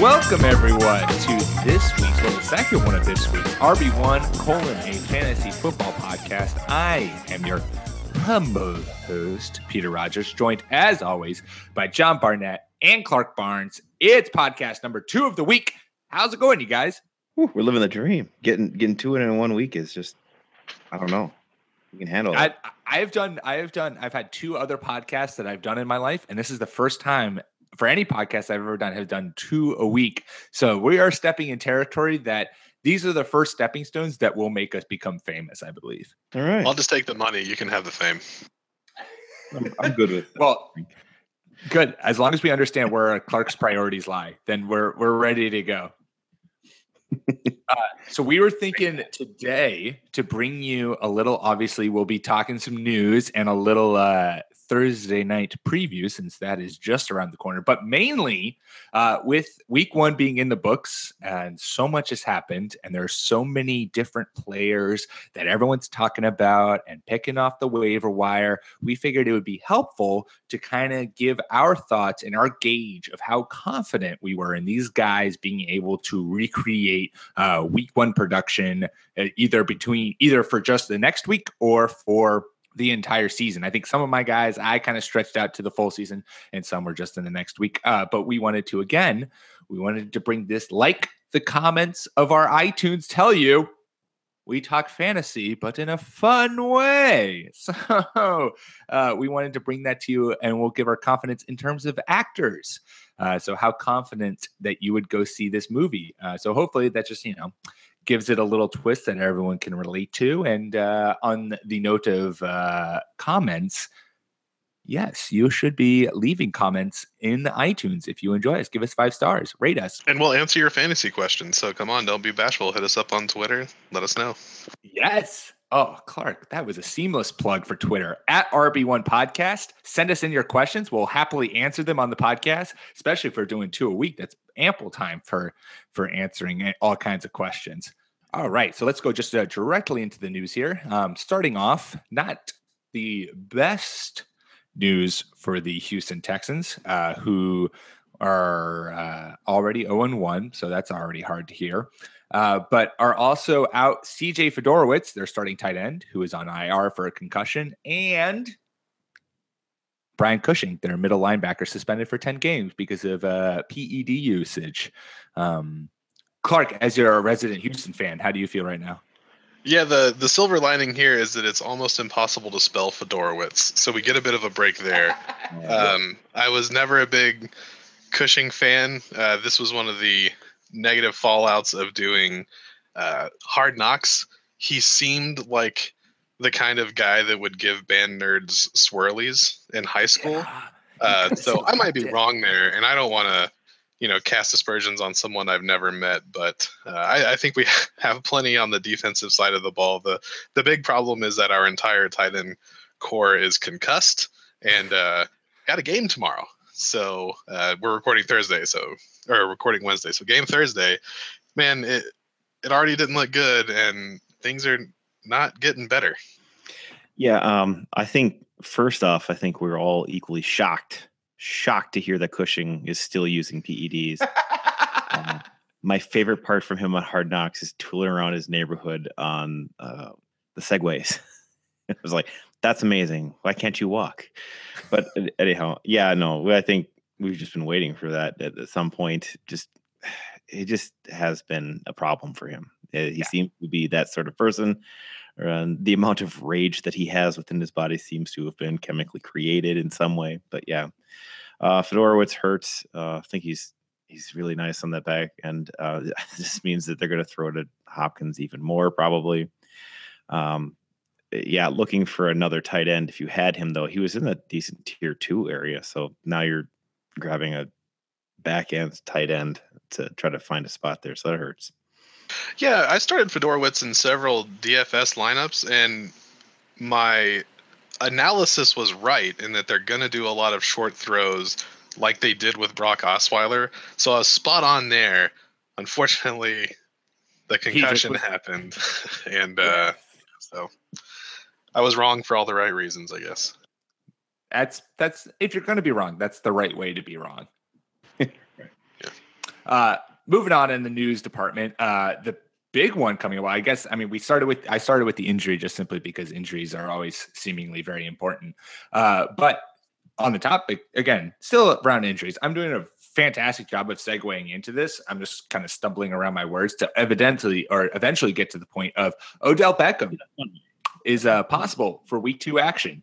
Welcome everyone to this week's, well, the second one of this week's RB1 colon a fantasy football podcast. I am your humble host, Peter Rogers, joined as always by John Barnett and Clark Barnes. It's podcast number two of the week. How's it going, you guys? Whew, we're living the dream. Getting getting two in in one week is just I don't know. You can handle it. I have done, I have done, I've had two other podcasts that I've done in my life, and this is the first time for any podcast I've ever done have done two a week. So we are stepping in territory that these are the first stepping stones that will make us become famous, I believe. All right. I'll just take the money. You can have the fame. I'm, I'm good with that. Well, good. As long as we understand where Clark's priorities lie, then we're we're ready to go. uh, so we were thinking today to bring you a little. Obviously, we'll be talking some news and a little uh, Thursday night preview since that is just around the corner. But mainly uh, with week one being in the books and so much has happened, and there are so many different players that everyone's talking about and picking off the waiver wire. We figured it would be helpful to kind of give our thoughts and our gauge of how confident we were in these guys being able to recreate uh, week one production, uh, either between either for just the next week or for the entire season. I think some of my guys I kind of stretched out to the full season, and some were just in the next week. Uh, but we wanted to again, we wanted to bring this like the comments of our iTunes tell you. We talk fantasy, but in a fun way. So uh, we wanted to bring that to you, and we'll give our confidence in terms of actors. Uh, so how confident that you would go see this movie? Uh, so hopefully that just you know gives it a little twist that everyone can relate to. And uh, on the note of uh, comments, yes, you should be leaving comments in iTunes if you enjoy us. Give us five stars, rate us. And we'll answer your fantasy questions. So come on, don't be bashful. Hit us up on Twitter. Let us know. Yes. Oh, Clark, that was a seamless plug for Twitter at RB1 Podcast. Send us in your questions. We'll happily answer them on the podcast, especially if we're doing two a week. That's ample time for for answering all kinds of questions. All right, so let's go just uh, directly into the news here. Um, starting off, not the best news for the Houston Texans, uh, who are uh, already 0 1, so that's already hard to hear. Uh, but are also out CJ Fiedorowicz, their starting tight end, who is on IR for a concussion, and Brian Cushing, their middle linebacker, suspended for 10 games because of uh, PED usage. Um, Clark, as you're a resident Houston fan, how do you feel right now? Yeah, the the silver lining here is that it's almost impossible to spell Fiedorowicz, so we get a bit of a break there. Um, I was never a big Cushing fan. Uh, this was one of the negative fallouts of doing uh, Hard Knocks. He seemed like the kind of guy that would give band nerds swirlies in high school. Yeah, Uh, so I might be wrong there, and I don't want to, you know, cast aspersions on someone I've never met. But uh, I, I think we have plenty on the defensive side of the ball. the The big problem is that our entire tight end corps is concussed, and uh, got a game tomorrow. So uh, we're recording Thursday, so or recording Wednesday. So game Thursday, man, it it already didn't look good, and things are not getting better. Yeah, um, I think first off, I think we're all equally shocked, shocked to hear that Cushing is still using PEDs. Um, my favorite part from him on Hard Knocks is tooling around his neighborhood on uh, the segways. it was like, that's amazing. Why can't you walk? But uh, anyhow, yeah, no, I think we've just been waiting for that at, at some point. Just it just has been a problem for him. Uh, He Yeah. seems to be that sort of person. And the amount of rage that he has within his body seems to have been chemically created in some way. But yeah, Uh, Fiedorowicz hurts. Uh, I think he's he's really nice on that back, and uh, this means that they're going to throw to Hopkins even more probably. Um, yeah, looking for another tight end. If you had him though, he was in a decent tier two area, so now you're grabbing a back end tight end to try to find a spot there. So that hurts. Yeah, I started Fiedorowicz in several DFS lineups, and my analysis was right in that they're going to do a lot of short throws like they did with Brock Osweiler. So I was spot on there. Unfortunately, the concussion happened, and uh, so I was wrong for all the right reasons, I guess. That's that's if you're going to be wrong, that's the right way to be wrong. yeah. Uh, moving on in the news department, uh, the big one coming up. I guess I mean we started with I started with the injury just simply because injuries are always seemingly very important. Uh, but on the topic again, still around injuries, I'm doing a fantastic job of segueing into this. I'm just kind of stumbling around my words to evidently or eventually get to the point of Odell Beckham is uh, possible for week two action.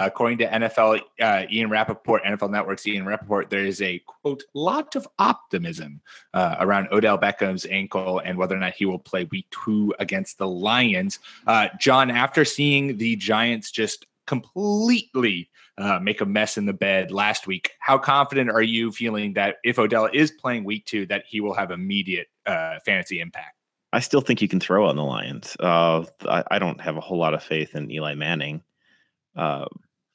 According to NFL uh, Ian Rapoport, NFL Network's Ian Rapoport, there is a quote lot of optimism uh, around Odell Beckham's ankle and whether or not he will play Week Two against the Lions. Uh, John, after seeing the Giants just completely uh, make a mess in the bed last week, how confident are you feeling that if Odell is playing Week Two, that he will have immediate uh, fantasy impact? I still think you can throw on the Lions. I, I don't have a whole lot of faith in Eli Manning. Uh,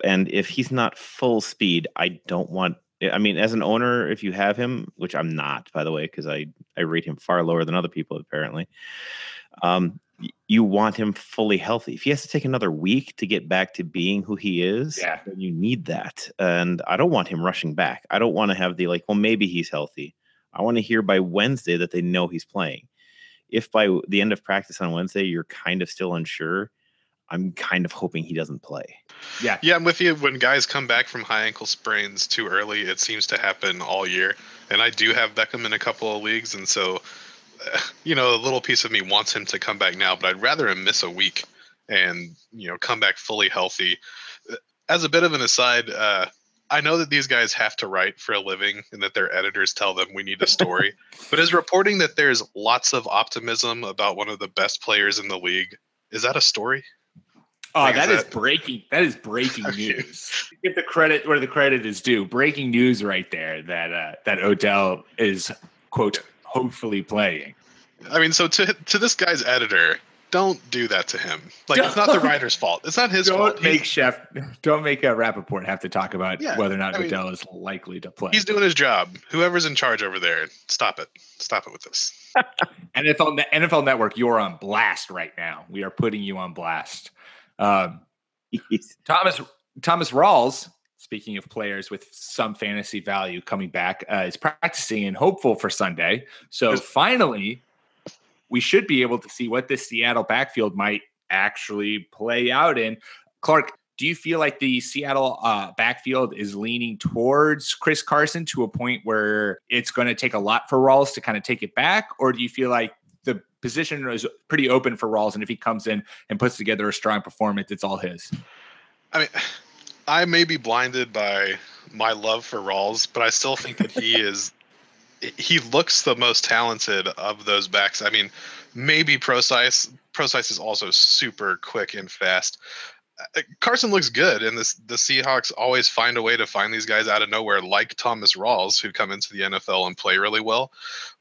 and if he's not full speed, I don't want. I mean, as an owner, if you have him, which I'm not, by the way, because I I rate him far lower than other people apparently. Um, you want him fully healthy. If he has to take another week to get back to being who he is, yeah. then you need that. And I don't want him rushing back. I don't want to have the like, well, maybe he's healthy. I want to hear by Wednesday that they know he's playing. If by the end of practice on Wednesday you're kind of still unsure, I'm kind of hoping he doesn't play. Yeah. Yeah, I'm with you. When guys come back from high ankle sprains too early, it seems to happen all year. And I do have Beckham in a couple of leagues. And so, uh, you know, a little piece of me wants him to come back now, but I'd rather him miss a week and, you know, come back fully healthy. As a bit of an aside, uh, I know that these guys have to write for a living and that their editors tell them we need a story. but is reporting that there's lots of optimism about one of the best players in the league, is that a story? Oh, that is, breaking. That is breaking news. Give the credit where the credit is due. Breaking news right there that uh, that Odell is quote hopefully playing. I mean, so to to this guy's editor, don't do that to him. Like it's not the writer's fault. It's not his don't fault. Make he's, Chef, don't make a Rapoport have to talk about yeah, whether or not I Odell mean, is likely to play. He's doing his job. Whoever's in charge over there, stop it. Stop it with this. NFL NFL Network, you're on blast right now. We are putting you on blast. Um, Thomas Thomas Rawls, speaking of players with some fantasy value coming back, uh, is practicing and hopeful for Sunday. So finally, we should be able to see what this Seattle backfield might actually play out in. Clark, do you feel like the Seattle uh, backfield is leaning towards Chris Carson to a point where it's going to take a lot for Rawls to kind of take it back? Or do you feel like the position is pretty open for Rawls, and if he comes in and puts together a strong performance, it's all his. I mean, I may be blinded by my love for Rawls, but I still think that he is. He looks the most talented of those backs. I mean, maybe Prosise. Prosise is also super quick and fast. Uh, Carson looks good, and this the Seahawks always find a way to find these guys out of nowhere, like Thomas Rawls, who come into the NFL and play really well.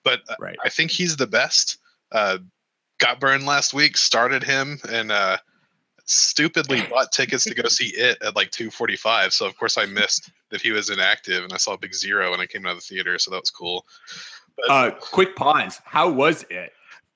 But uh, right. I think he's the best uh, got burned last week, started him, and uh, stupidly bought tickets to go see it at like 2:45. So of course I missed that he was inactive, and I saw a big zero when I came out of the theater. So that was cool. But, uh, quick pause. How was it?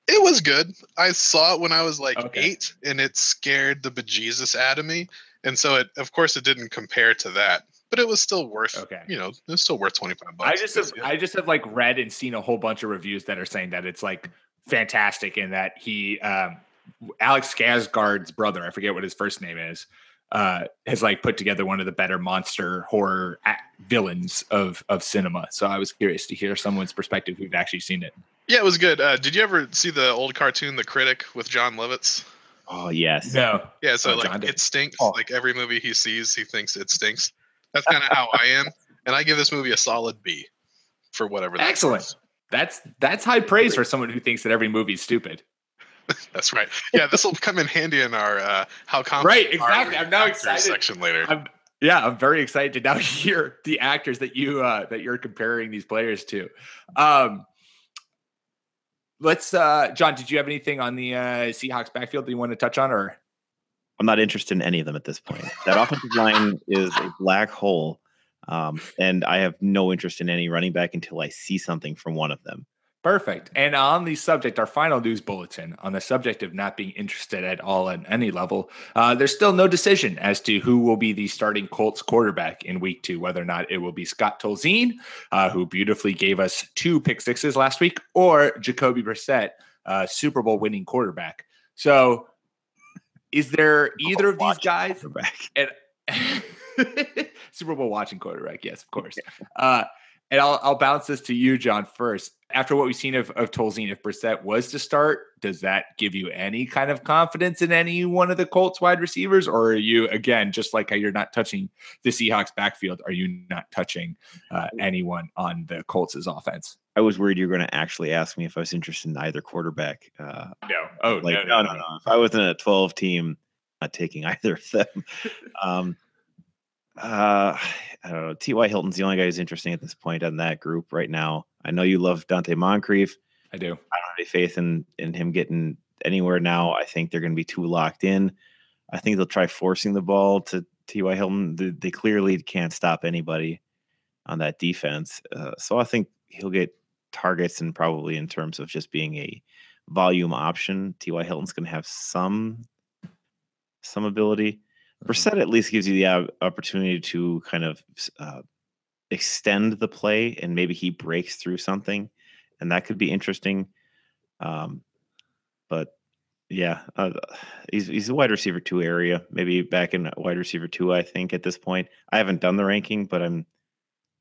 It was good. I saw it when I was like okay. eight, and it scared the bejesus out of me. And so it, of course, it didn't compare to that but it was still worth okay. you know it's still worth 25 bucks i just have i just have like read and seen a whole bunch of reviews that are saying that it's like fantastic in that he um, Alex Skarsgård's brother, I forget what his first name is, uh, has like put together one of the better monster horror villains of of cinema. So I was curious to hear someone's perspective who've actually seen it. Yeah, it was good. Uh, did you ever see the old cartoon, The Critic, with Jon Lovitz? Oh yes. No. Yeah, so oh, like it stinks. Oh. Like every movie he sees, he thinks it stinks. That's kind of how I am. and I give this movie a solid B for whatever. That Excellent. Is. That's that's high praise for someone who thinks that every movie's stupid. that's right. Yeah, this will come in handy in our uh, how confident. Right, exactly. I'm now excited. Section later. I'm, yeah, I'm very excited to now hear the actors that you uh, that you're comparing these players to. Um, let's, uh, John. Did you have anything on the uh, Seahawks backfield that you want to touch on, or? I'm not interested in any of them at this point. That offensive line is a black hole. Um, and I have no interest in any running back until I see something from one of them. Perfect. And on the subject, our final news bulletin on the subject of not being interested at all at any level, uh, there's still no decision as to who will be the starting Colts quarterback in week two, whether or not it will be Scott Tolzien, uh, who beautifully gave us two pick sixes last week, or Jacoby Brissett, uh, Super Bowl winning quarterback. So is there either of these guys? And Super Bowl watching quarterback. Yes, of course. Uh, and I'll, I'll bounce this to you, John, first. After what we've seen of, of Tolzien, if Brissett was to start, does that give you any kind of confidence in any one of the Colts wide receivers? Or are you, again, just like how you're not touching the Seahawks backfield, are you not touching uh, anyone on the Colts' offense? I was worried you were going to actually ask me if I was interested in either quarterback. Uh, no. Oh, like, no, no, no, no. If I was in a 12 team, not taking either of them. um, uh, I don't know. T.Y. Hilton's the only guy who's interesting at this point on that group right now. I know you love Donte Moncrief. I do. I don't have any faith in in him getting anywhere now. I think they're going to be too locked in. I think they'll try forcing the ball to T.Y. Hilton. They, they clearly can't stop anybody on that defense. Uh, so I think he'll get targets and probably in terms of just being a volume option, T.Y. Hilton's going to have some some ability. Brissett at least gives you the opportunity to kind of uh, extend the play, and maybe he breaks through something, and that could be interesting. Um, but yeah, uh, he's he's a wide receiver two area, maybe back in wide receiver two. I think at this point, I haven't done the ranking, but I'm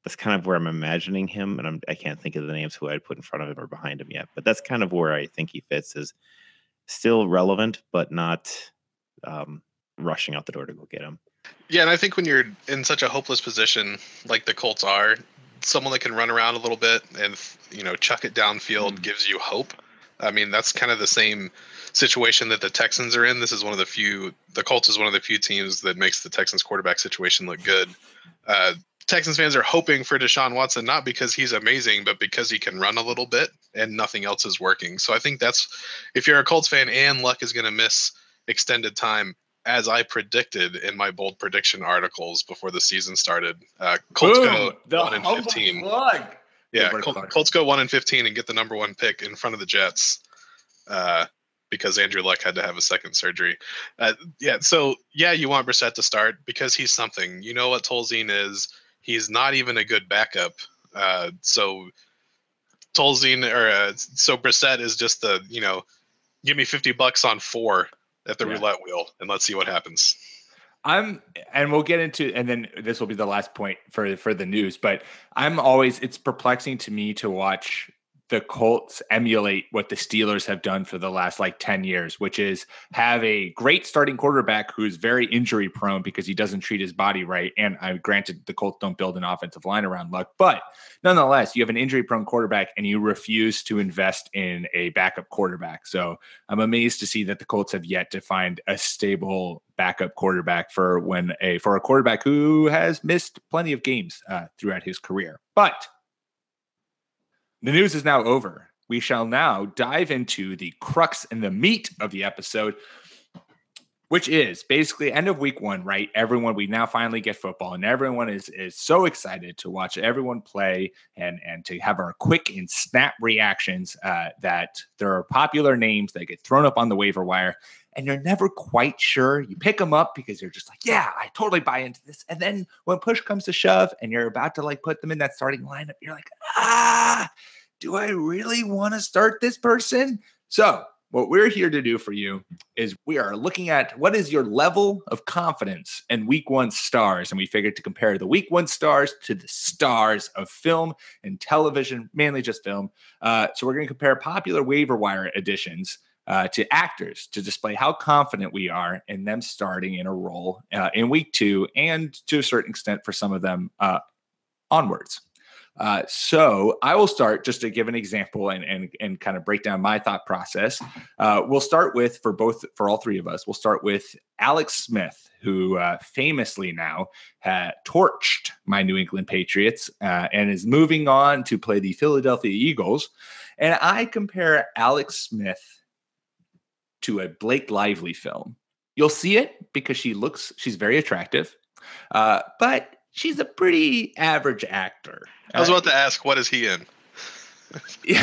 that's kind of where I'm imagining him, and I'm I can't think of the names who I'd put in front of him or behind him yet. But that's kind of where I think he fits. Is still relevant, but not um, rushing out the door to go get him. Yeah, and I think when you're in such a hopeless position like the Colts are, someone that can run around a little bit and you know chuck it downfield mm gives you hope. I mean, that's kind of the same situation that the Texans are in. This is one of the few. The Colts is one of the few teams that makes the Texans quarterback situation look good. Uh, Texans fans are hoping for Deshaun Watson not because he's amazing, but because he can run a little bit and nothing else is working. So I think that's if you're a Colts fan and Luck is going to miss extended time, as I predicted in my bold prediction articles before the season started. Uh, Colts Boom, go one and fifteen. Plug. Yeah, Col- Colts go one and fifteen and get the number one pick in front of the Jets. Uh, because Andrew Luck had to have a second surgery. Uh, yeah, so yeah, you want Brissett to start because he's something. You know what Tolzien is. He's not even a good backup. Uh, so Tolzien or uh, so Brissett is just the you know, give me fifty bucks on four at the yeah. roulette wheel and let's see what happens. I'm and we'll get into and then this will be the last point for for the news, but I'm always it's perplexing to me to watch the Colts emulate what the Steelers have done for the last like 10 years, which is have a great starting quarterback who's very injury prone because he doesn't treat his body right. And I granted the Colts don't build an offensive line around luck, but nonetheless, you have an injury prone quarterback and you refuse to invest in a backup quarterback. So I'm amazed to see that the Colts have yet to find a stable backup quarterback for when a for a quarterback who has missed plenty of games uh, throughout his career. But the news is now over. We shall now dive into the crux and the meat of the episode, which is basically end of week one, right? Everyone, we now finally get football, and everyone is is so excited to watch everyone play and and to have our quick and snap reactions. Uh, that there are popular names that get thrown up on the waiver wire, and you're never quite sure. You pick them up because you're just like, yeah, I totally buy into this. And then when push comes to shove, and you're about to like put them in that starting lineup, you're like, ah do I really want to start this person? So, what we're here to do for you is we are looking at what is your level of confidence in week one stars. And we figured to compare the week one stars to the stars of film and television, mainly just film. Uh, so, we're going to compare popular waiver wire additions. Uh, to actors to display how confident we are in them starting in a role uh, in week two, and to a certain extent for some of them, uh, onwards. Uh, so I will start just to give an example and and and kind of break down my thought process. Uh, we'll start with for both for all three of us. We'll start with Alex Smith, who uh, famously now torched my New England Patriots uh, and is moving on to play the Philadelphia Eagles. And I compare Alex Smith to a Blake Lively film. You'll see it because she looks she's very attractive, uh, but she's a pretty average actor. I was about to ask, what is he in?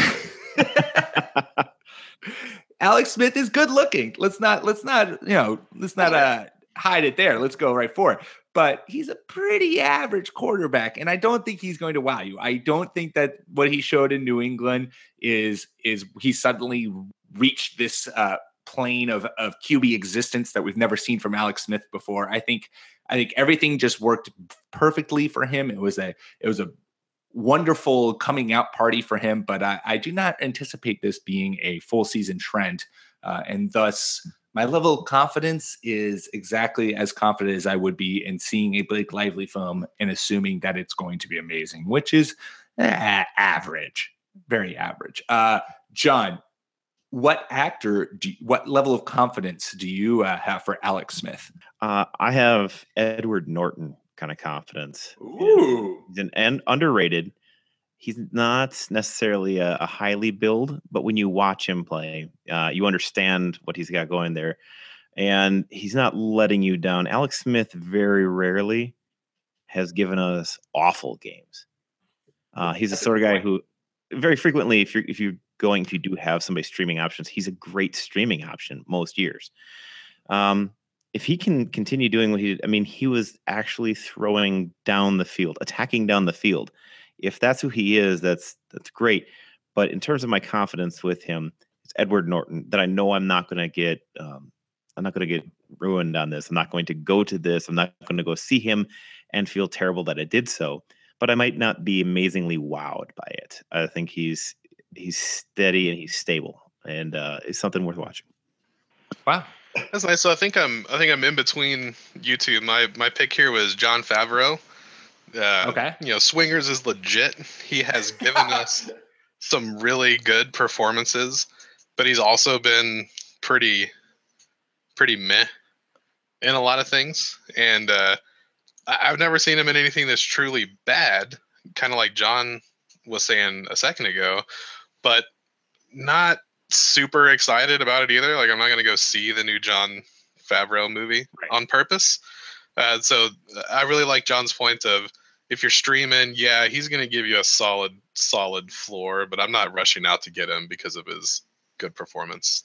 Alex Smith is good looking. Let's not let's not, you know, let's not uh hide it there. Let's go right for it. But he's a pretty average quarterback and I don't think he's going to wow you. I don't think that what he showed in New England is is he suddenly reached this uh plane of of QB existence that we've never seen from Alex Smith before. I think I think everything just worked perfectly for him. It was a it was a wonderful coming out party for him, but I, I do not anticipate this being a full season trend, uh, and thus my level of confidence is exactly as confident as I would be in seeing a Blake Lively film and assuming that it's going to be amazing, which is eh, average, very average. Uh, John, what actor do you, what level of confidence do you uh, have for Alex Smith? Uh, I have Edward Norton kind of confidence. Ooh, He's an, and underrated. He's not necessarily a, a highly billed, but when you watch him play, uh, you understand what he's got going there, and he's not letting you down. Alex Smith very rarely has given us awful games. Uh, he's the That's a sort of guy point. who, very frequently, if you're if you're going, if you do have somebody streaming options, he's a great streaming option most years. Um, if he can continue doing what he did, I mean, he was actually throwing down the field, attacking down the field. If that's who he is, that's that's great. But in terms of my confidence with him, it's Edward Norton that I know I'm not going to get. Um, I'm not going to get ruined on this. I'm not going to go to this. I'm not going to go see him and feel terrible that I did so. But I might not be amazingly wowed by it. I think he's he's steady and he's stable, and uh, it's something worth watching. wow. That's nice. So I think I'm I think I'm in between you two. My my pick here was Jon Favreau. Uh, Okay. You know, Swingers is legit. He has given us some really good performances, but he's also been pretty pretty meh in a lot of things. And uh, I- I've never seen him in anything that's truly bad. Kind of like John was saying a second ago, but not super excited about it either. Like I'm not gonna go see the new Jon Favreau movie Right. on purpose. Uh, so I really like John's point of if you're streaming, yeah, he's gonna give you a solid, solid floor, but I'm not rushing out to get him because of his good performance.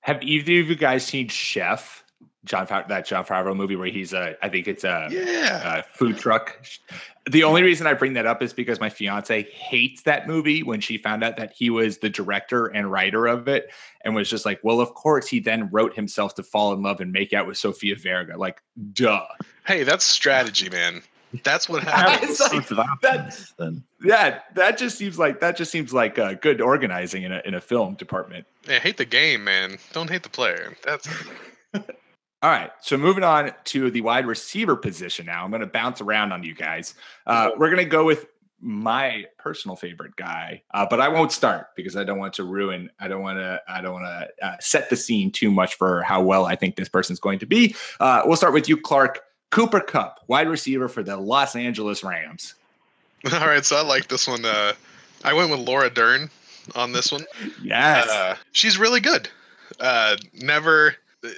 Have either of you guys seen Chef? John Fav- that Jon Favreau movie where he's a I think it's a, Yeah. a food truck. The only reason I bring that up is because my fiance hates that movie when she found out that he was the director and writer of it and was just like, well, of course he then wrote himself to fall in love and make out with Sofia Vergara. Like, duh. Hey, that's strategy, man. That's what happens. like- Sorts that- then. Yeah, that just seems like that just seems like uh, good organizing in a in a film department. Hey, hate the game, man. Don't hate the player. That's All right, so moving on to the wide receiver position now. I'm going to bounce around on you guys. Uh, we're going to go with my personal favorite guy, uh, but I won't start because I don't want to ruin. I don't want to. I don't want to uh, set the scene too much for how well I think this person's going to be. Uh, we'll start with you, Clark Cooper Kupp, wide receiver for the Los Angeles Rams. all right. So I like this one. Uh, I went with Laura Dern on this one. Yes, Uh, she's really good. Uh, never,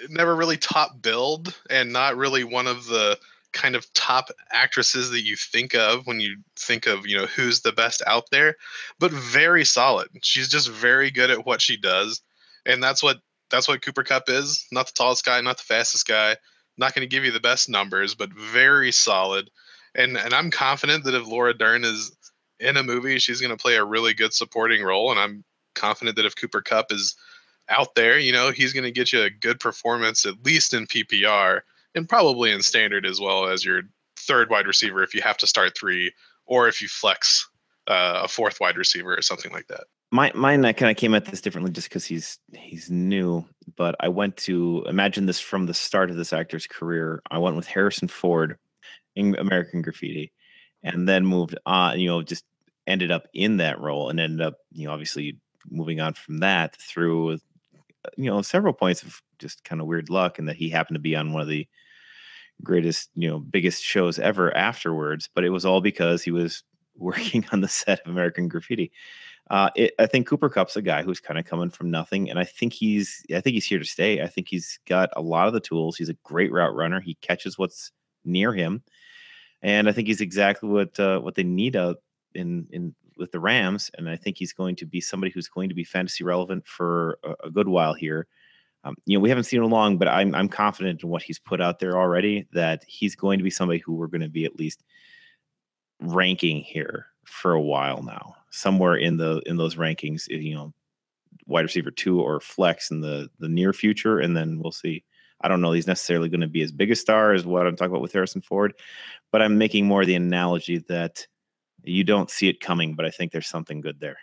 never really top billed, and not really one of the kind of top actresses that you think of when you think of you know who's the best out there. But very solid. She's just very good at what she does, and that's what that's what Cooper Kupp is. Not the tallest guy, not the fastest guy. Not going to give you the best numbers, but very solid. And and I'm confident that if Laura Dern is in a movie, she's going to play a really good supporting role, and I'm confident that if Cooper Kupp is out there, you know, he's going to get you a good performance, at least in PPR and probably in standard as well as your third wide receiver if you have to start three or if you flex uh, a fourth wide receiver or something like that. My mine kind of came at this differently just because he's he's new, but I went to imagine this from the start of this actor's career. I went with Harrison Ford in American Graffiti, and then moved on. You know, just ended up in that role and ended up, you know, obviously moving on from that through, you know, several points of just kind of weird luck, and that he happened to be on one of the greatest, you know, biggest shows ever afterwards. But it was all because he was working on the set of American Graffiti. Uh, it, I think Cooper Kupp's a guy who's kind of coming from nothing, and I think he's I think he's here to stay. I think he's got a lot of the tools. He's a great route runner. He catches what's near him, and I think he's exactly what uh, what they need out in in with the Rams. And I think he's going to be somebody who's going to be fantasy relevant for a, a good while here. Um, you know, we haven't seen him long, but I'm I'm confident in what he's put out there already. That he's going to be somebody who we're going to be at least ranking here for a while now, somewhere in the in those rankings. Eh, you know, wide receiver two or flex in the the near future, and then we'll see. I don't know he's necessarily going to be as big a star as what I'm talking about with Harrison Ford, but I'm making more the analogy that you don't see it coming, but I think there's something good there.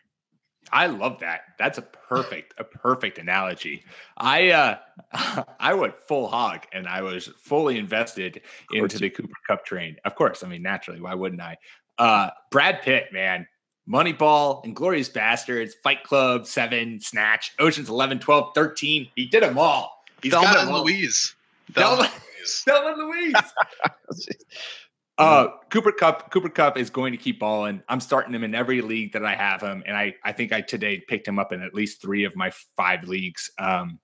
I love that. That's a perfect, a perfect analogy. I uh I went full hog and I was fully invested into the Cooper Kupp train. Of course, I mean naturally, why wouldn't I? Uh Brad Pitt, man. Moneyball, Inglourious Basterds, Fight Club, Seven, Snatch, Oceans 11, 12, 13. He did them all. He's Thelma got and Louise. Thelma, Thelma Louise. Uh, Cooper Kupp, Cooper Kupp is going to keep balling. I'm starting him in every league that I have him, and I I think I today picked him up in at least three of my five leagues. Um,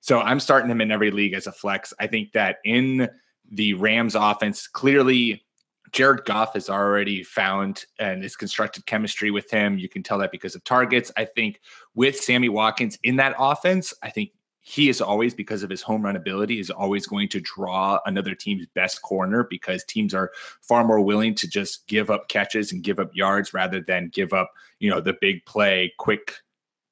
so I'm starting him in every league as a flex. I think that in the Rams offense, clearly Jared Goff has already found and is constructed chemistry with him. You can tell that because of targets. I think with Sammy Watkins in that offense, I think he is always because of his home run ability is always going to draw another team's best corner because teams are far more willing to just give up catches and give up yards rather than give up you know the big play quick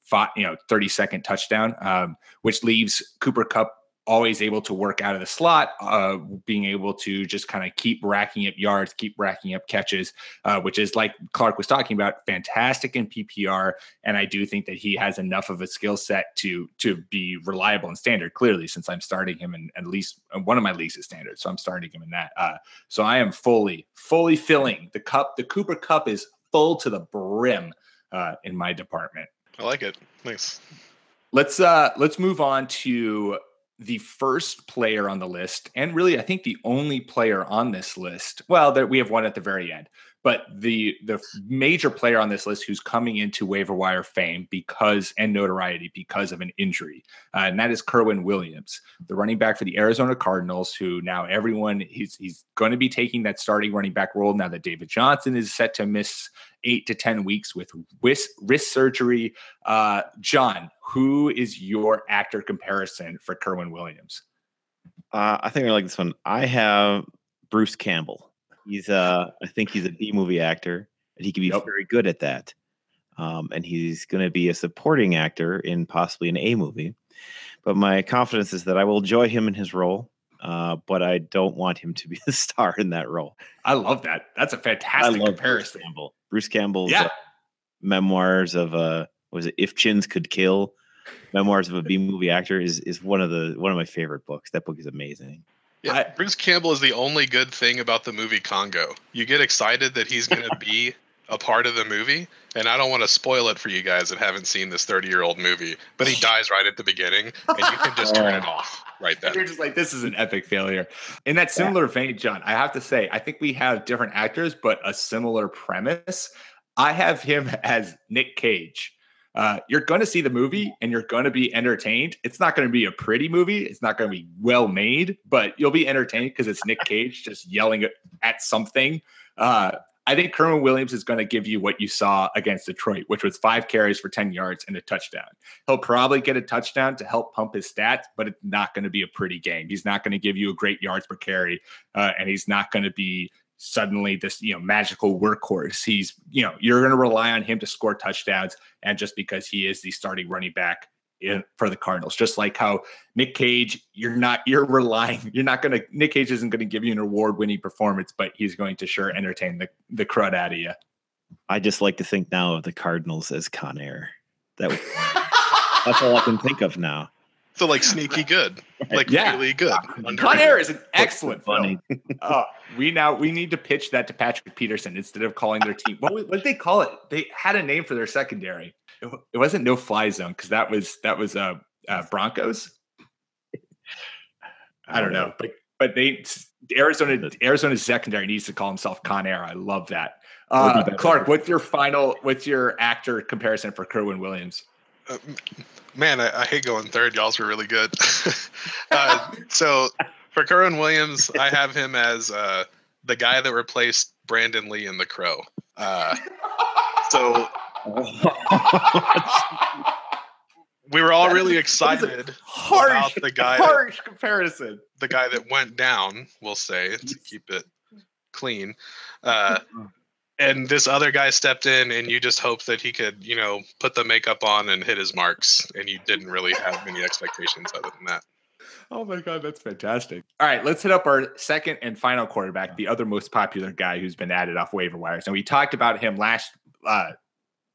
five, you know 30 second touchdown um, which leaves cooper kupp always able to work out of the slot, uh, being able to just kind of keep racking up yards, keep racking up catches, uh, which is like Clark was talking about, fantastic in PPR. And I do think that he has enough of a skill set to to be reliable and standard. Clearly, since I'm starting him in at least uh, one of my leagues is standard, so I'm starting him in that. Uh, so I am fully fully filling the cup. The Cooper Cup is full to the brim uh, in my department. I like it. Nice. Let's uh let's move on to the first player on the list, and really, I think the only player on this list. Well, that we have one at the very end, but the the major player on this list who's coming into waiver wire fame because and notoriety because of an injury, uh, and that is Kerwynn Williams, the running back for the Arizona Cardinals. Who now everyone he's he's going to be taking that starting running back role now that David Johnson is set to miss eight to 10 weeks with wrist, wrist surgery. Uh, John, who is your actor comparison for Kerwynn Williams? Uh, I think I like this one. I have Bruce Campbell. He's, uh, I think he's a B movie actor, and he can be yep. very good at that. Um, and he's going to be a supporting actor in possibly an A movie. But my confidence is that I will enjoy him in his role uh, but I don't want him to be the star in that role. I love that. That's a fantastic comparison. Bruce Campbell. Bruce Campbell's yeah. uh, memoirs of uh, was it If Chins Could Kill? Memoirs of a B movie actor is is one of the one of my favorite books. That book is amazing. Yeah, I, Bruce Campbell is the only good thing about the movie Congo. You get excited that he's going to be a part of the movie, and I don't want to spoil it for you guys that haven't seen this 30 year old movie, but he dies right at the beginning, and you can just turn it off right then. You're just like, this is an epic failure. In that similar vein, John, I have to say, I think we have different actors, but a similar premise. I have him as Nick Cage. Uh, you're going to see the movie and you're going to be entertained. It's not going to be a pretty movie. It's not going to be well made, but you'll be entertained because it's Nick Cage just yelling at something. Uh, I think Kerwynn Williams is going to give you what you saw against Detroit, which was five carries for 10 yards and a touchdown. He'll probably get a touchdown to help pump his stats, but it's not going to be a pretty game. He's not going to give you a great yards per carry, uh, and he's not going to be suddenly this you know magical workhorse. He's you know you're going to rely on him to score touchdowns, and just because he is the starting running back in, for the Cardinals. Just like how Nick Cage, you're not you're relying, you're not gonna Nick Cage isn't gonna give you an award-winning performance, but he's going to sure entertain the the crud out of you. I just like to think now of the Cardinals as Con Air. That that's all I can think of now. So like sneaky good, like Yeah. really good. Con Air is an excellent funny. film. Oh, we now we need to pitch that to Patrick Peterson instead of calling their team. What, what did they call it? They had a name for their secondary. It, it wasn't No Fly Zone because that was that was uh, uh Broncos. I don't know, but but they Arizona Arizona's secondary needs to call himself Con Air. I love that. Uh. Clark, what's your final? What's your actor comparison for Kerwynn Williams? Uh, man, I, I hate going third. Y'all's were really good. uh, so for Kerwynn Williams, I have him as uh, the guy that replaced Brandon Lee in The Crow. Uh, so we were all That really is a- that is a excited Harsh, about the guy, harsh comparison. the guy that went down. We'll say to keep it clean. Uh, and this other guy stepped in, and you just hoped that he could, you know, put the makeup on and hit his marks, and you didn't really have any expectations other than that. Oh my god, that's fantastic. All right, let's hit up our second and final quarterback, the other most popular guy who's been added off waiver wires. And we talked about him last uh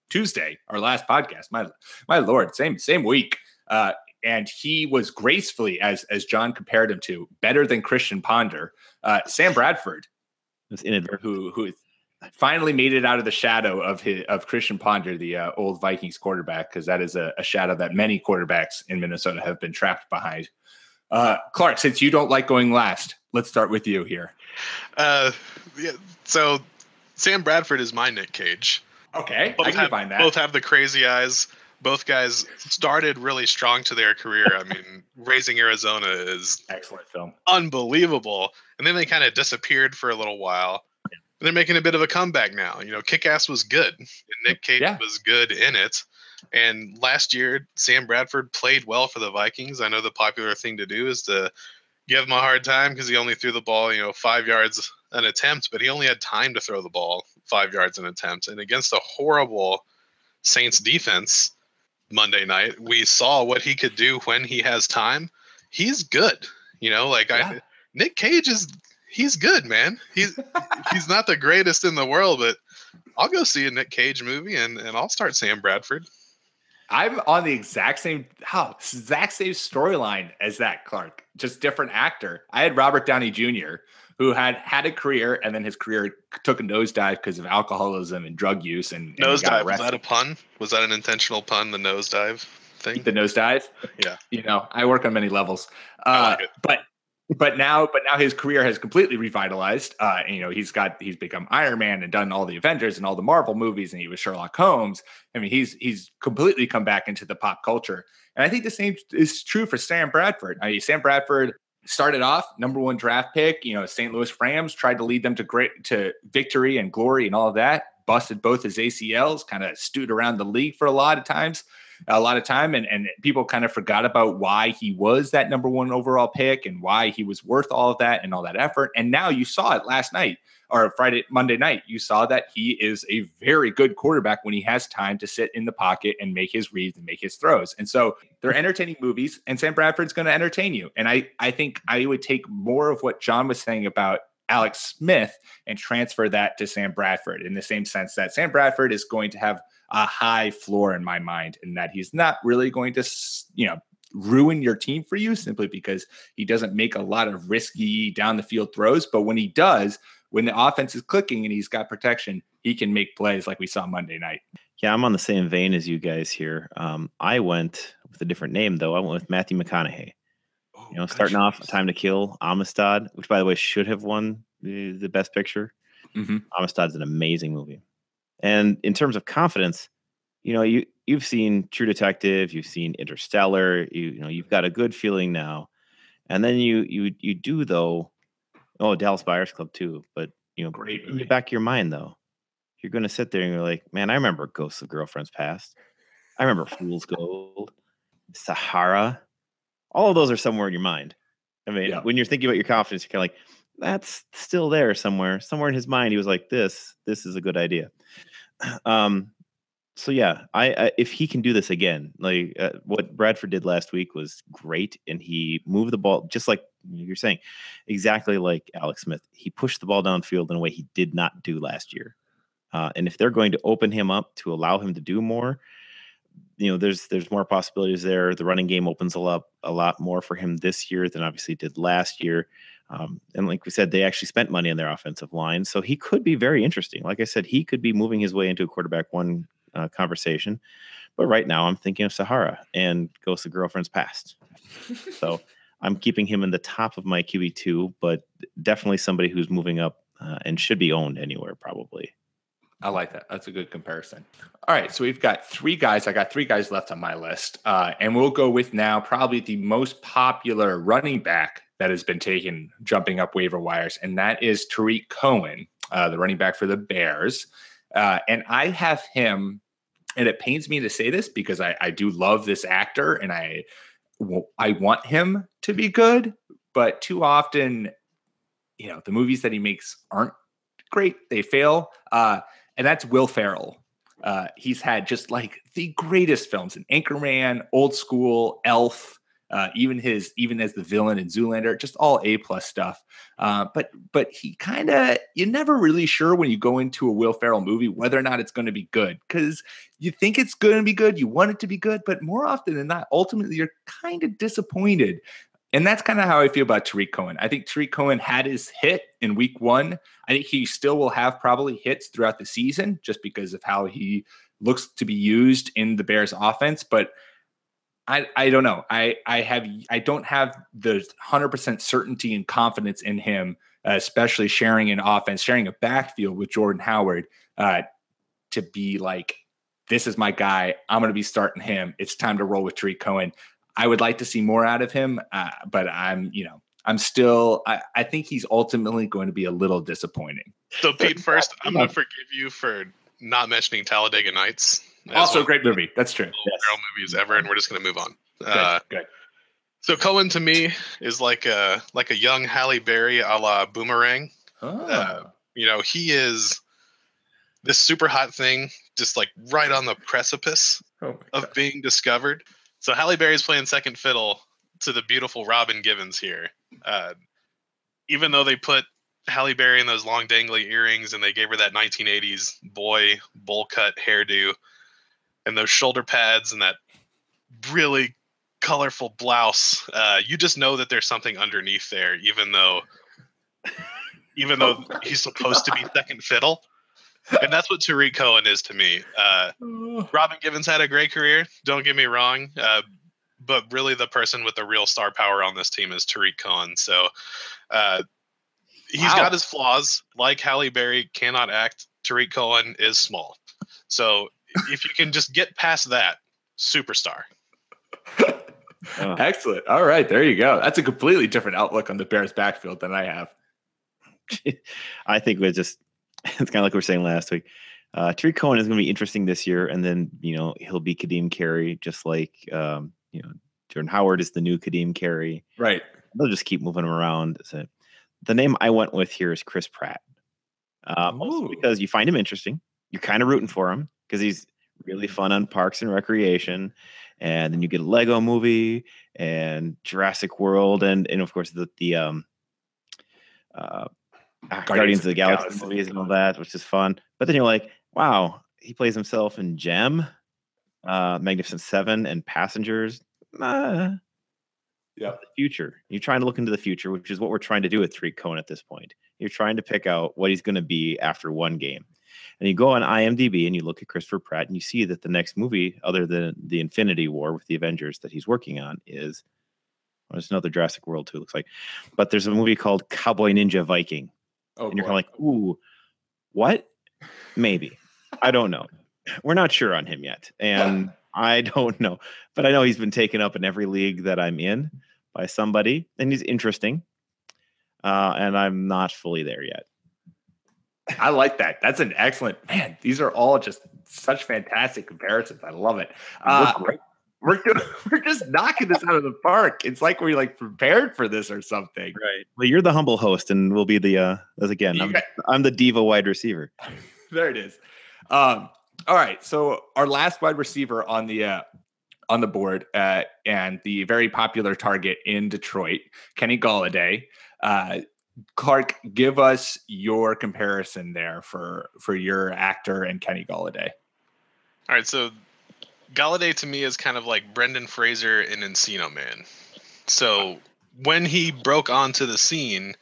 Tuesday, our last podcast. My my lord, same same week. Uh and he was gracefully, as as John compared him to, better than Christian Ponder. Uh Sam Bradford, It's inadvertent. who who finally made it out of the shadow of his of Christian Ponder, the uh, old Vikings quarterback, because that is a, a shadow that many quarterbacks in Minnesota have been trapped behind. Uh, Clark, since you don't like going last, let's start with you here. Uh, yeah, so Sam Bradford is my Nick Cage. Okay, Both I can have, find that. both have the crazy eyes. Both guys started really strong to their career. I mean, Raising Arizona is Excellent film. unbelievable. And then they kind of disappeared for a little while. And they're making a bit of a comeback now. You know, Kick Ass was good, and Nick Cage Yeah. was good in it. And last year, Sam Bradford played well for the Vikings. I know the popular thing to do is to give him a hard time because he only threw the ball, you know, five yards an attempt, but he only had time to throw the ball five yards an attempt. And against a horrible Saints defense Monday night, we saw what he could do when he has time. He's good. You know, like Yeah. I Nick Cage is he's good, man. He's he's not the greatest in the world, but I'll go see a Nick Cage movie and, and I'll start Sam Bradford. I'm on the exact same how exact same storyline as that Clark, just different actor. I had Robert Downey Jr., who had had a career and then his career took a nosedive because of alcoholism and drug use and, and Nosedive. Was that a pun? Was that an intentional pun? The nosedive thing? the nosedive. Yeah. you know, I work on many levels. Uh, like but but now but now his career has completely revitalized. Uh, and, you know, he's got he's become Iron Man and done all the Avengers and all the Marvel movies, and he was Sherlock Holmes. I mean, he's he's completely come back into the pop culture. And I think the same is true for Sam Bradford. I mean, Sam Bradford started off number one draft pick. You know, St. Louis Rams tried to lead them to great to victory and glory and all of that. Busted both his ACLs, kind of stewed around the league for a lot of times, a lot of time, and and people kind of forgot about why he was that number one overall pick and why he was worth all of that and all that effort. And now you saw it last night or Friday, Monday night. You saw that he is a very good quarterback when he has time to sit in the pocket and make his reads and make his throws. And so they're entertaining movies, and Sam Bradford's going to entertain you. And I I think I would take more of what John was saying about Alex Smith and transfer that to Sam Bradford in the same sense that Sam Bradford is going to have a high floor in my mind, and that he's not really going to, you know, ruin your team for you simply because he doesn't make a lot of risky down the field throws. But when he does, when the offense is clicking and he's got protection, he can make plays like we saw Monday night. Yeah, I'm on the same vein as you guys here. Um, I went with a different name though. I went with Matthew McConaughey. You know, starting off Time to Kill, Amistad, which by the way should have won the, the best picture. hmm Amistad's an amazing movie. And in terms of confidence, you know, you you've seen True Detective, you've seen Interstellar, you, you know, you've got a good feeling now. And then you you you do though, oh Dallas Buyers Club too, but you know, Great in the back of your mind though, you're gonna sit there and you're like, man, I remember Ghosts of Girlfriends Past. I remember Fool's Gold, Sahara. All of those are somewhere in your mind. I mean, Yeah. when you're thinking about your confidence, you're kind of like, that's still there somewhere. Somewhere in his mind, he was like, "This, this is a good idea." Um, so yeah, I, I if he can do this again, like uh, what Bradford did last week was great, and he moved the ball just like you're saying, exactly like Alex Smith. He pushed the ball downfield in a way he did not do last year. Uh, and if they're going to open him up to allow him to do more, you know, there's there's more possibilities there. The running game opens a lot a lot more for him this year than obviously did last year. Um, and like we said, they actually spent money on their offensive line, so he could be very interesting. Like I said, he could be moving his way into a quarterback one uh, conversation. But right now, I'm thinking of Sahara and Ghost of Girlfriend's Past. so I'm keeping him in the top of my QB two, but definitely somebody who's moving up uh, and should be owned anywhere probably. I like that. That's a good comparison. All right, so we've got three guys. I got three guys left on my list, uh, and we'll go with now probably the most popular running back that has been taken jumping up waiver wires, and that is Tarik Cohen, uh, the running back for the Bears. Uh, and I have him, and it pains me to say this because I, I do love this actor, and I I want him to be good, but too often, you know, the movies that he makes aren't great. They fail. Uh, and that's Will Ferrell. Uh, he's had just like the greatest films in Anchorman, Old School, Elf, uh, even his even as the villain in Zoolander, just all A plus stuff. Uh, but but he kind of you're never really sure when you go into a Will Ferrell movie whether or not it's going to be good because you think it's going to be good, you want it to be good, but more often than not, ultimately you're kind of disappointed and that's kind of how I feel about Tarik Cohen. I think Tarik Cohen had his hit in week one. I think he still will have probably hits throughout the season just because of how he looks to be used in the Bears offense. But I, I don't know. I, I have I don't have the 100% certainty and confidence in him, especially sharing an offense, sharing a backfield with Jordan Howard uh, to be like, this is my guy. I'm going to be starting him. It's time to roll with Tarik Cohen. I would like to see more out of him, uh, but I'm, you know, I'm still. I, I, think he's ultimately going to be a little disappointing. So, Pete, first, I'm going to forgive you for not mentioning Talladega Nights. Also, a great movie. That's true. Yes. movies ever, and we're just going to move on. Good. Uh, good. So Cohen to me is like a like a young Halle Berry a la Boomerang. Oh. Uh, you know, he is this super hot thing, just like right on the precipice oh of being discovered. So Halle Berry's playing second fiddle to the beautiful Robin Givens here. Uh, even though they put Halle Berry in those long dangly earrings and they gave her that 1980s boy bowl cut hairdo and those shoulder pads and that really colorful blouse, uh, you just know that there's something underneath there, even though even though he's supposed to be second fiddle and that's what Tarik Cohen is to me. Uh, Robin Givens had a great career. Don't get me wrong, uh, but really the person with the real star power on this team is Tarik Cohen. So uh, he's wow. got his flaws. Like Halle Berry cannot act. Tarik Cohen is small. So if you can just get past that, superstar. Excellent. All right, there you go. That's a completely different outlook on the Bears backfield than I have. I think we're just it's kind of like we were saying last week. Uh, Tarik Cohen is going to be interesting this year, and then you know he'll be Ka'Deem Carey, just like um, you know Jordan Howard is the new Ka'Deem Carey. Right. They'll just keep moving him around. So the name I went with here is Chris Pratt, uh, because you find him interesting. You're kind of rooting for him because he's really fun on Parks and Recreation, and then you get a Lego Movie and Jurassic World, and and of course the the um, uh, Guardians, Guardians of the Galaxy, Galaxy movies and all that, which is fun. But then you're like, wow, he plays himself in Gem, uh, Magnificent Seven, and Passengers. Uh, yeah, the future. You're trying to look into the future, which is what we're trying to do with Three Cohen at this point. You're trying to pick out what he's going to be after one game. And you go on IMDb and you look at Christopher Pratt and you see that the next movie, other than the Infinity War with the Avengers that he's working on, is well, there's another Jurassic World too, looks like. But there's a movie called Cowboy Ninja Viking Oh, and you're kind of like, ooh, what? Maybe. I don't know. We're not sure on him yet. And I don't know. But I know he's been taken up in every league that I'm in by somebody, and he's interesting. Uh, and I'm not fully there yet. I like that. That's an excellent man. These are all just such fantastic comparisons. I love it. Uh, we're gonna, we're just knocking this out of the park. It's like we're like prepared for this or something. Right. Well, you're the humble host, and we'll be the uh as again. I'm, I'm the diva wide receiver. there it is. Um. All right. So our last wide receiver on the uh, on the board, uh, and the very popular target in Detroit, Kenny Golladay. Uh, Clark, give us your comparison there for for your actor and Kenny Golladay. All right. So Golladay to me is kind of like Brendan Fraser in Encino Man. So when he broke onto the scene,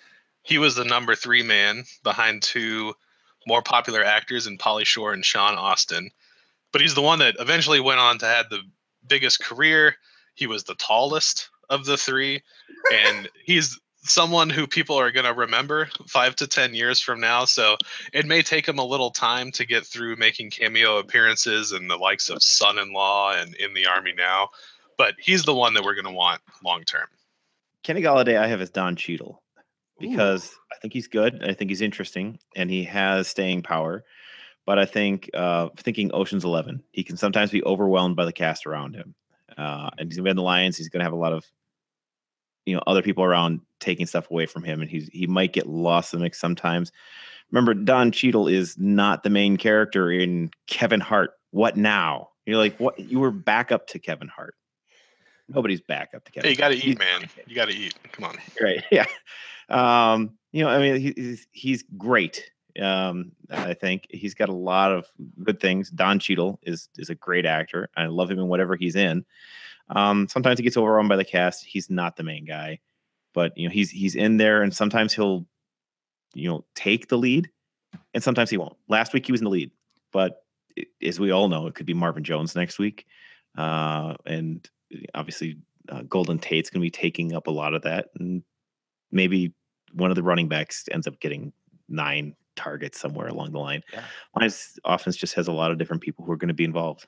he was the number three man behind two more popular actors in Pauly Shore and Sean Astin. But he's the one that eventually went on to have the biggest career. He was the tallest of the three, and he's someone who people are going to remember five to ten years from now. So it may take him a little time to get through making cameo appearances and the likes of Son-in-Law and In the Army Now, but he's the one that we're going to want long term. Kenny Golladay, I have as Don Cheadle because Ooh. I think he's good. I think he's interesting, and he has staying power. But I think uh, thinking Ocean's Eleven, he can sometimes be overwhelmed by the cast around him. Uh, and he's gonna be in the Lions. He's gonna have a lot of you know other people around taking stuff away from him, and he's he might get lost in the mix sometimes. Remember, Don Cheadle is not the main character in Kevin Hart. What now? You're like, what? You were back up to Kevin Hart. Nobody's back up to Kevin. Hey, you got to eat, man. You got to eat. Come on. Right. Yeah. Um, you know, I mean, he's he's great. Um, I think he's got a lot of good things. Don Cheadle is is a great actor. I love him in whatever he's in. Um, sometimes he gets overrun by the cast. He's not the main guy, but you know he's he's in there, and sometimes he'll you know take the lead, and sometimes he won't. Last week he was in the lead, but as we all know, it could be Marvin Jones next week, uh, and obviously uh, Golden Tate's going to be taking up a lot of that, and maybe one of the running backs ends up getting nine targets somewhere along the line. Yeah. Lions offense just has a lot of different people who are going to be involved.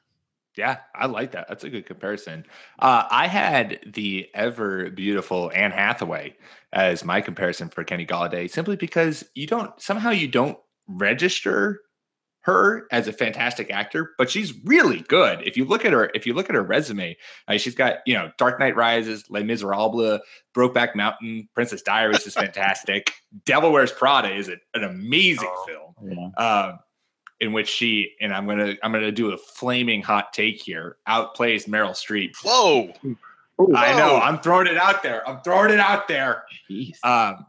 Yeah, I like that. That's a good comparison. Uh, I had the ever beautiful Anne Hathaway as my comparison for Kenny Golladay, simply because you don't somehow you don't register her as a fantastic actor, but she's really good. If you look at her, if you look at her resume, uh, she's got you know Dark Knight Rises, Les Miserables, Brokeback Mountain, Princess Diaries is fantastic. Devil Wears Prada is a, an amazing oh, film. Yeah. Um, in which she and I'm gonna I'm gonna do a flaming hot take here. Outplays Meryl Streep. Whoa. Whoa. I know. I'm throwing it out there. I'm throwing it out there. Jeez. Um,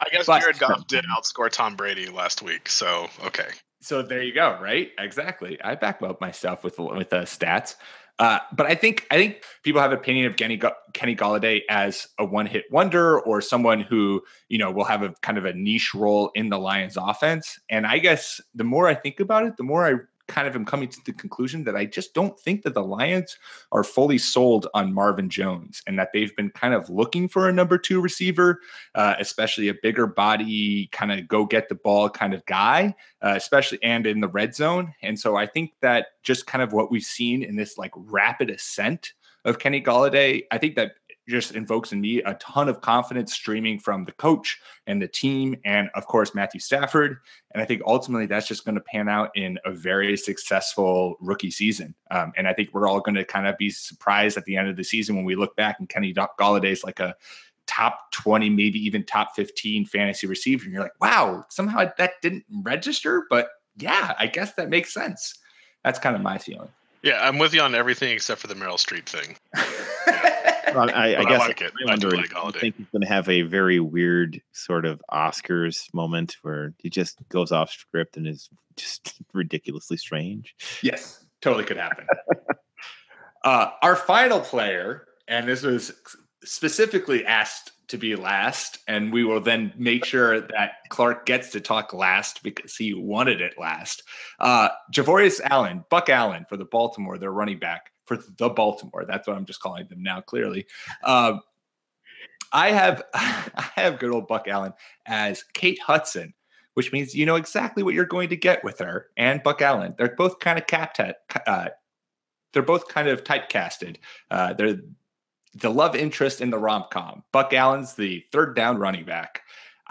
I guess but, Jared Goff did outscore Tom Brady last week, so okay so there you go, right? Exactly. I back up myself with with the uh, stats. Uh, but I think I think people have opinion of Kenny Kenny Golladay as a one hit wonder or someone who you know will have a kind of a niche role in the Lions offense. And I guess the more I think about it, the more I kind of am coming to the conclusion that I just don't think that the Lions are fully sold on Marvin Jones and that they've been kind of looking for a number two receiver, uh, especially a bigger body, kind of go get the ball kind of guy, uh, especially and in the red zone. And so I think that just kind of what we've seen in this like rapid ascent of Kenny Golladay, I think that just invokes in me a ton of confidence streaming from the coach and the team, and of course, Matthew Stafford. And I think ultimately that's just going to pan out in a very successful rookie season. Um, and I think we're all going to kind of be surprised at the end of the season when we look back and Kenny Golladay's like a top 20, maybe even top 15 fantasy receiver. And you're like, wow, somehow that didn't register. But yeah, I guess that makes sense. That's kind of my feeling. Yeah, I'm with you on everything except for the Meryl Streep thing. well, I, I guess I, like it. I, do like I think he's going to have a very weird sort of Oscars moment where he just goes off script and is just ridiculously strange. Yes, totally could happen. uh, our final player, and this was specifically asked to be last, and we will then make sure that Clark gets to talk last because he wanted it last. Uh, Javorius Allen, Buck Allen for the Baltimore, their running back for the Baltimore. That's what I'm just calling them now. Clearly, um, I have I have good old Buck Allen as Kate Hudson, which means you know exactly what you're going to get with her and Buck Allen. They're both kind of cap uh, they're both kind of typecasted. Uh, they're the love interest in the rom com. Buck Allen's the third down running back.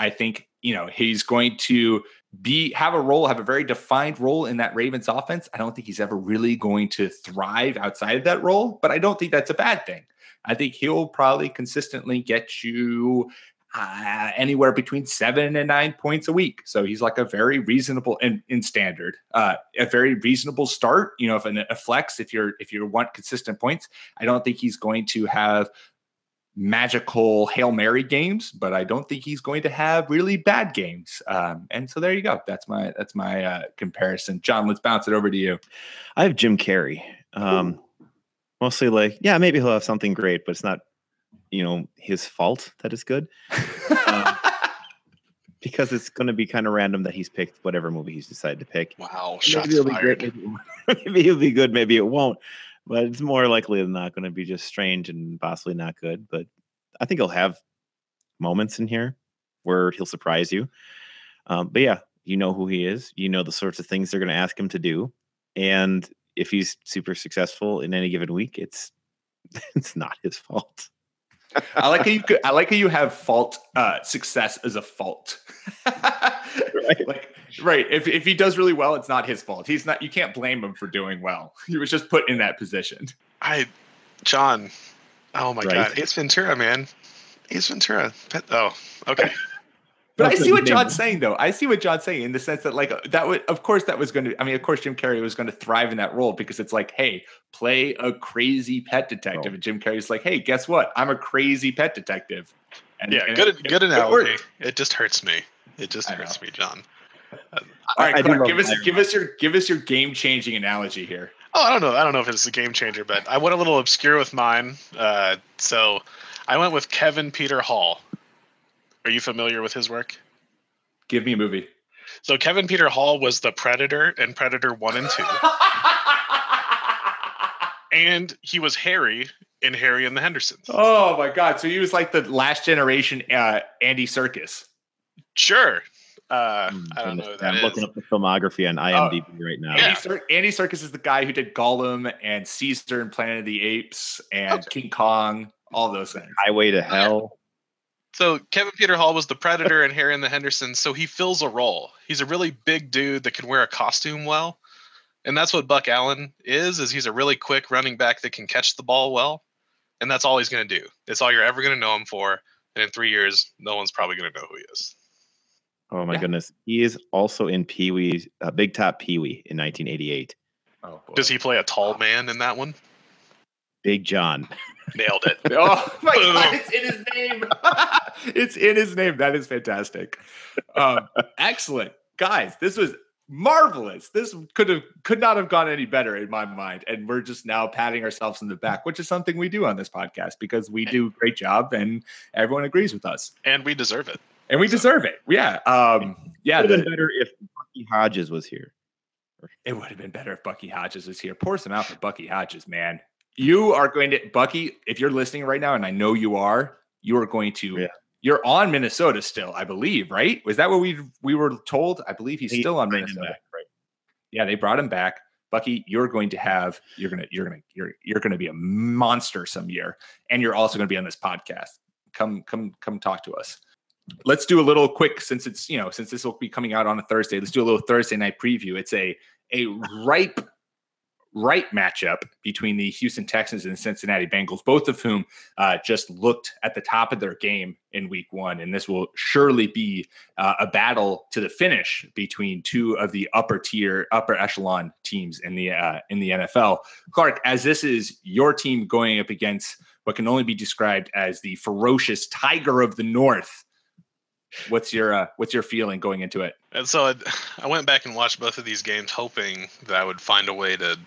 I think you know he's going to be have a role, have a very defined role in that Ravens offense. I don't think he's ever really going to thrive outside of that role, but I don't think that's a bad thing. I think he'll probably consistently get you uh, anywhere between seven and nine points a week. So he's like a very reasonable in, in standard, uh, a very reasonable start. You know, if an, a flex, if you're if you want consistent points, I don't think he's going to have magical Hail Mary games, but I don't think he's going to have really bad games. Um, and so there you go. That's my that's my uh, comparison. John, let's bounce it over to you. I have Jim Carrey Um, mostly like, yeah, maybe he'll have something great, but it's not, you know, his fault that it's good. Um, because it's going to be kind of random that he's picked whatever movie he's decided to pick. Wow, shots maybe it'll fired. be great. Maybe, maybe it'll be good. Maybe it won't. But it's more likely than not going to be just strange and possibly not good. But I think he'll have moments in here where he'll surprise you. Um, but yeah, you know who he is. You know the sorts of things they're going to ask him to do, and if he's super successful in any given week, it's it's not his fault. I like how you could, I like how you have fault uh, success as a fault. right. Like right. If if he does really well, it's not his fault. He's not you can't blame him for doing well. He was just put in that position. I, John. Oh my Right. God, Ace Ventura, man. Ace Ventura. Pet- Oh, okay. But I see what what John's saying though. I see what John's saying in the sense that like that would of course that was going to I mean of course Jim Carrey was going to thrive in that role because it's like hey, play a crazy pet detective Oh. and Jim Carrey's like, "Hey, guess what? I'm a crazy pet detective." And, Yeah, and good, it- good it analogy. worked. It just hurts me. It just I hurts know. me, John. All right, I do Clark, love give us Iron give us your give us your game-changing analogy here. Oh, I don't know. I don't know if it's a game changer, but I went a little obscure with mine. Uh, so I went with Kevin Peter Hall. Are you familiar with his work? Give me a movie. So Kevin Peter Hall was the Predator in Predator One and Two, and he was Harry in Harry and the Hendersons. oh my god! So he was like the last generation uh, Andy Serkis. Sure. Uh, Mm, I don't goodness. know who I'm that looking up the filmography on IMDb right now. Yeah. Andy, Cir- Andy Serkis is the guy who did Gollum and Caesar and Planet of the Apes and King Kong, all those things. Highway to Hell. So Kevin Peter Hall was the Predator in Harry and the Hendersons. So he fills a role. He's a really big dude that can wear a costume well, and that's what Buck Allen is. Is he's a really quick running back that can catch the ball well, and that's all he's going to do. It's all you're ever going to know him for. And in three years, no one's probably going to know who he is. Oh my Yeah. goodness. He is also in Pee Wee, uh, Big Top Pee Wee in 1988. Oh, boy. Does he play a tall man in that one? Big John. Nailed it. Oh my god! It's in his name. it's in his name. That is fantastic. Um, excellent, guys. This was marvelous. This could have could not have gone any better in my mind. And we're just now patting ourselves in the back, which is something we do on this podcast because we do a great job and everyone agrees with us. And we deserve it. And we deserve it. Yeah. Um, yeah. Would have been better if Bucky Hodges was here. It would have been better if Bucky Hodges was here. Pour some out for Bucky Hodges, man. You are going to Bucky, if you're listening right now, and I know you are, you are going to Yeah. you're on Minnesota still, I believe, right? Was that what we we were told? I believe he's They still on Minnesota. back, right. Yeah, they brought him back. Bucky, you're going to have you're gonna you're gonna you're you're gonna be a monster some year, and you're also gonna be on this podcast. Come come come talk to us. Let's do a little quick since it's you know since this will be coming out on a Thursday. Let's do a little Thursday night preview. It's a a ripe right matchup between the Houston Texans and the Cincinnati Bengals, both of whom uh, just looked at the top of their game in week one. And this will surely be uh, a battle to the finish between two of the upper tier, upper echelon teams in the uh, in the NFL. Clark, as this is your team going up against what can only be described as the ferocious tiger of the North. What's your uh, what's your feeling going into it? And so I, I went back and watched both of these games, hoping that I would find a way to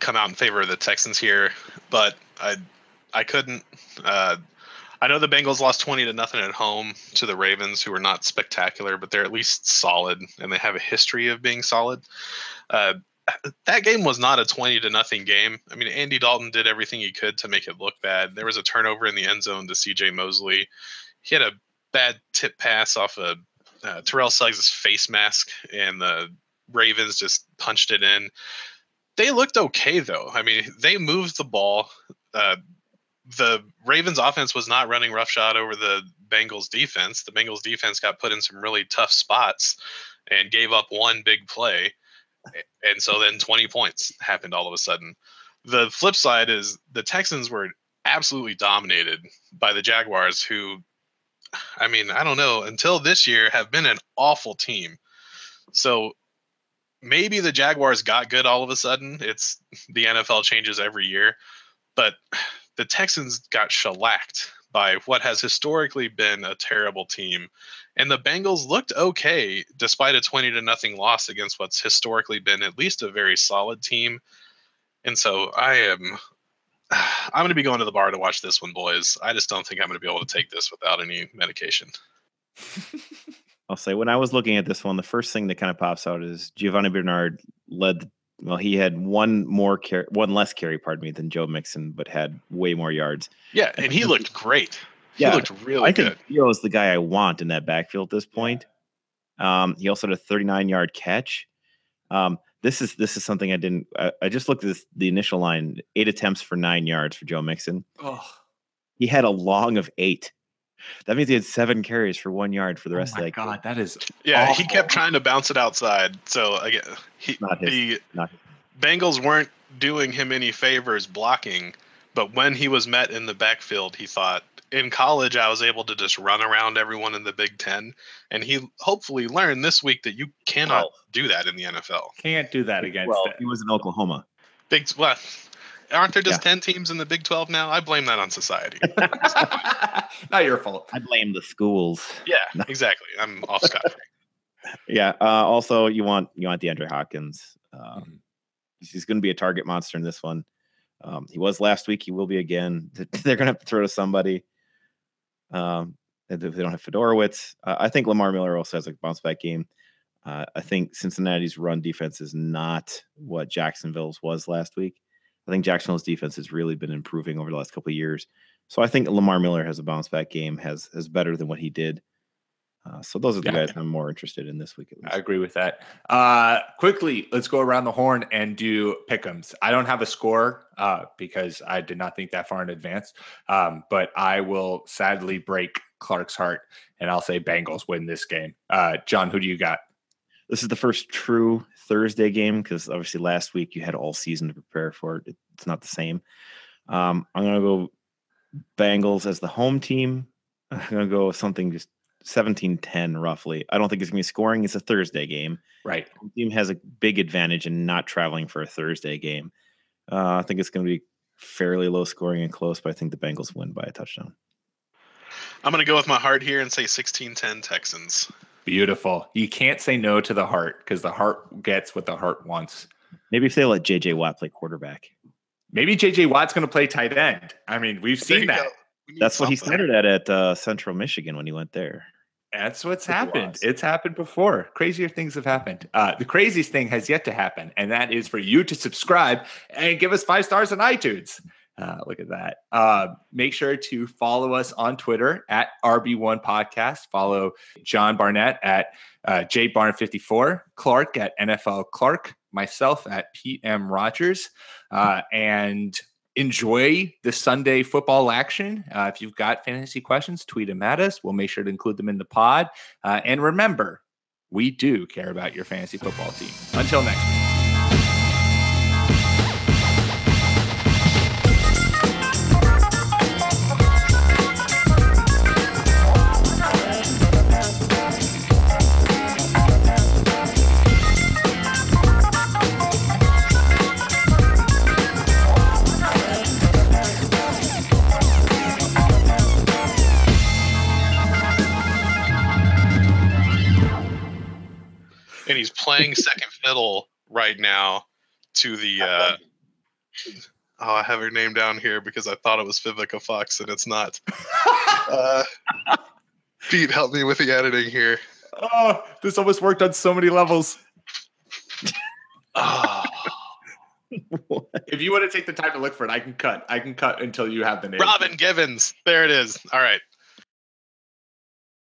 come out in favor of the Texans here, but I I couldn't. Uh, I know the Bengals lost twenty to nothing at home to the Ravens, who are not spectacular, but they're at least solid, and they have a history of being solid. Uh, that game was not a 20 to nothing game. I mean, Andy Dalton did everything he could to make it look bad. There was a turnover in the end zone to CJ Mosley. He had a bad tip pass off a uh, Terrell Suggs' face mask, and the Ravens just punched it in. They looked okay, though. I mean, they moved the ball. Uh, the Ravens' offense was not running roughshod over the Bengals' defense. The Bengals' defense got put in some really tough spots and gave up one big play. And so then 20 points happened all of a sudden. The flip side is the Texans were absolutely dominated by the Jaguars, who I mean, I don't know, until this year have been an awful team. So maybe the Jaguars got good all of a sudden. It's the NFL changes every year, but the Texans got shellacked by what has historically been a terrible team. And the Bengals looked okay despite a 20 to nothing loss against what's historically been at least a very solid team. And so I am I'm going to be going to the bar to watch this one, boys. I just don't think I'm going to be able to take this without any medication. I'll say when I was looking at this one, the first thing that kind of pops out is Giovani Bernard led. Well, he had one more carry, one less carry, pardon me, than Joe Mixon, but had way more yards. Yeah, and he looked great. He yeah, looked really I good. Gio is the guy I want in that backfield at this point. Um, he also had a 39 yard catch. Um, this is this is something I didn't. I, I just looked at this, the initial line: eight attempts for nine yards for Joe Mixon. Oh. He had a long of eight. That means he had seven carries for one yard for the oh rest oh of that. God, that is yeah. Awful. He kept trying to bounce it outside. So again, he not his, the not his. Bengals weren't doing him any favors blocking, but when he was met in the backfield, he thought, in college, I was able to just run around everyone in the Big Ten, and he hopefully learned this week that you cannot oh. do that in the NFL. Can't do that against. Well, it. he was in Oklahoma. Big what? Aren't there just yeah. ten teams in the Big Twelve now? I blame that on society. Not your fault. I blame the schools. Yeah, exactly. I'm off scot free. yeah. Uh, also, you want you want DeAndre Hopkins. Um, mm-hmm. He's going to be a target monster in this one. Um, he was last week. He will be again. They're going to have to throw to somebody. Um, if they don't have Fiedorowicz, uh, I think Lamar Miller also has a bounce back game. Uh, I think Cincinnati's run defense is not what Jacksonville's was last week. I think Jacksonville's defense has really been improving over the last couple of years. So I think Lamar Miller has a bounce back game, has has better than what he did uh, so those are the yeah. guys I'm more interested in this week. I agree with that. Uh, quickly, let's go around the horn and do pickums. I don't have a score uh, because I did not think that far in advance, um, but I will sadly break Clark's heart and I'll say Bengals win this game. Uh, John, who do you got? This is the first true Thursday game because obviously last week you had all season to prepare for it. It's not the same. Um, I'm going to go Bengals as the home team. I'm going to go with something just 17 10 roughly. I don't think it's going to be scoring. It's a Thursday game. Right. The team has a big advantage in not traveling for a Thursday game. Uh, I think it's going to be fairly low scoring and close, but I think the Bengals win by a touchdown. I'm going to go with my heart here and say 16 10 Texans. Beautiful. You can't say no to the heart because the heart gets what the heart wants. Maybe if they let JJ Watt play quarterback. Maybe JJ Watt's going to play tight end. I mean, we've seen that. Go. That's what he started at at uh, Central Michigan when he went there. That's what's happened. It's happened before. Crazier things have happened. Uh, the craziest thing has yet to happen, and that is for you to subscribe and give us five stars on iTunes. Uh, look at that. Uh, make sure to follow us on Twitter at RB1 Podcast. Follow John Barnett at uh, JBarn54, Clark at NFL Clark, myself at PM Rogers, uh, and enjoy the Sunday football action. Uh, if you've got fantasy questions, tweet them at us. We'll make sure to include them in the pod. Uh, and remember, we do care about your fantasy football team. Until next week. Playing second fiddle right now to the. Uh, oh, I have her name down here because I thought it was Vivica Fox and it's not. uh, Pete, help me with the editing here. Oh, this almost worked on so many levels. oh. if you want to take the time to look for it, I can cut. I can cut until you have the name. Robin Givens. There it is. All right.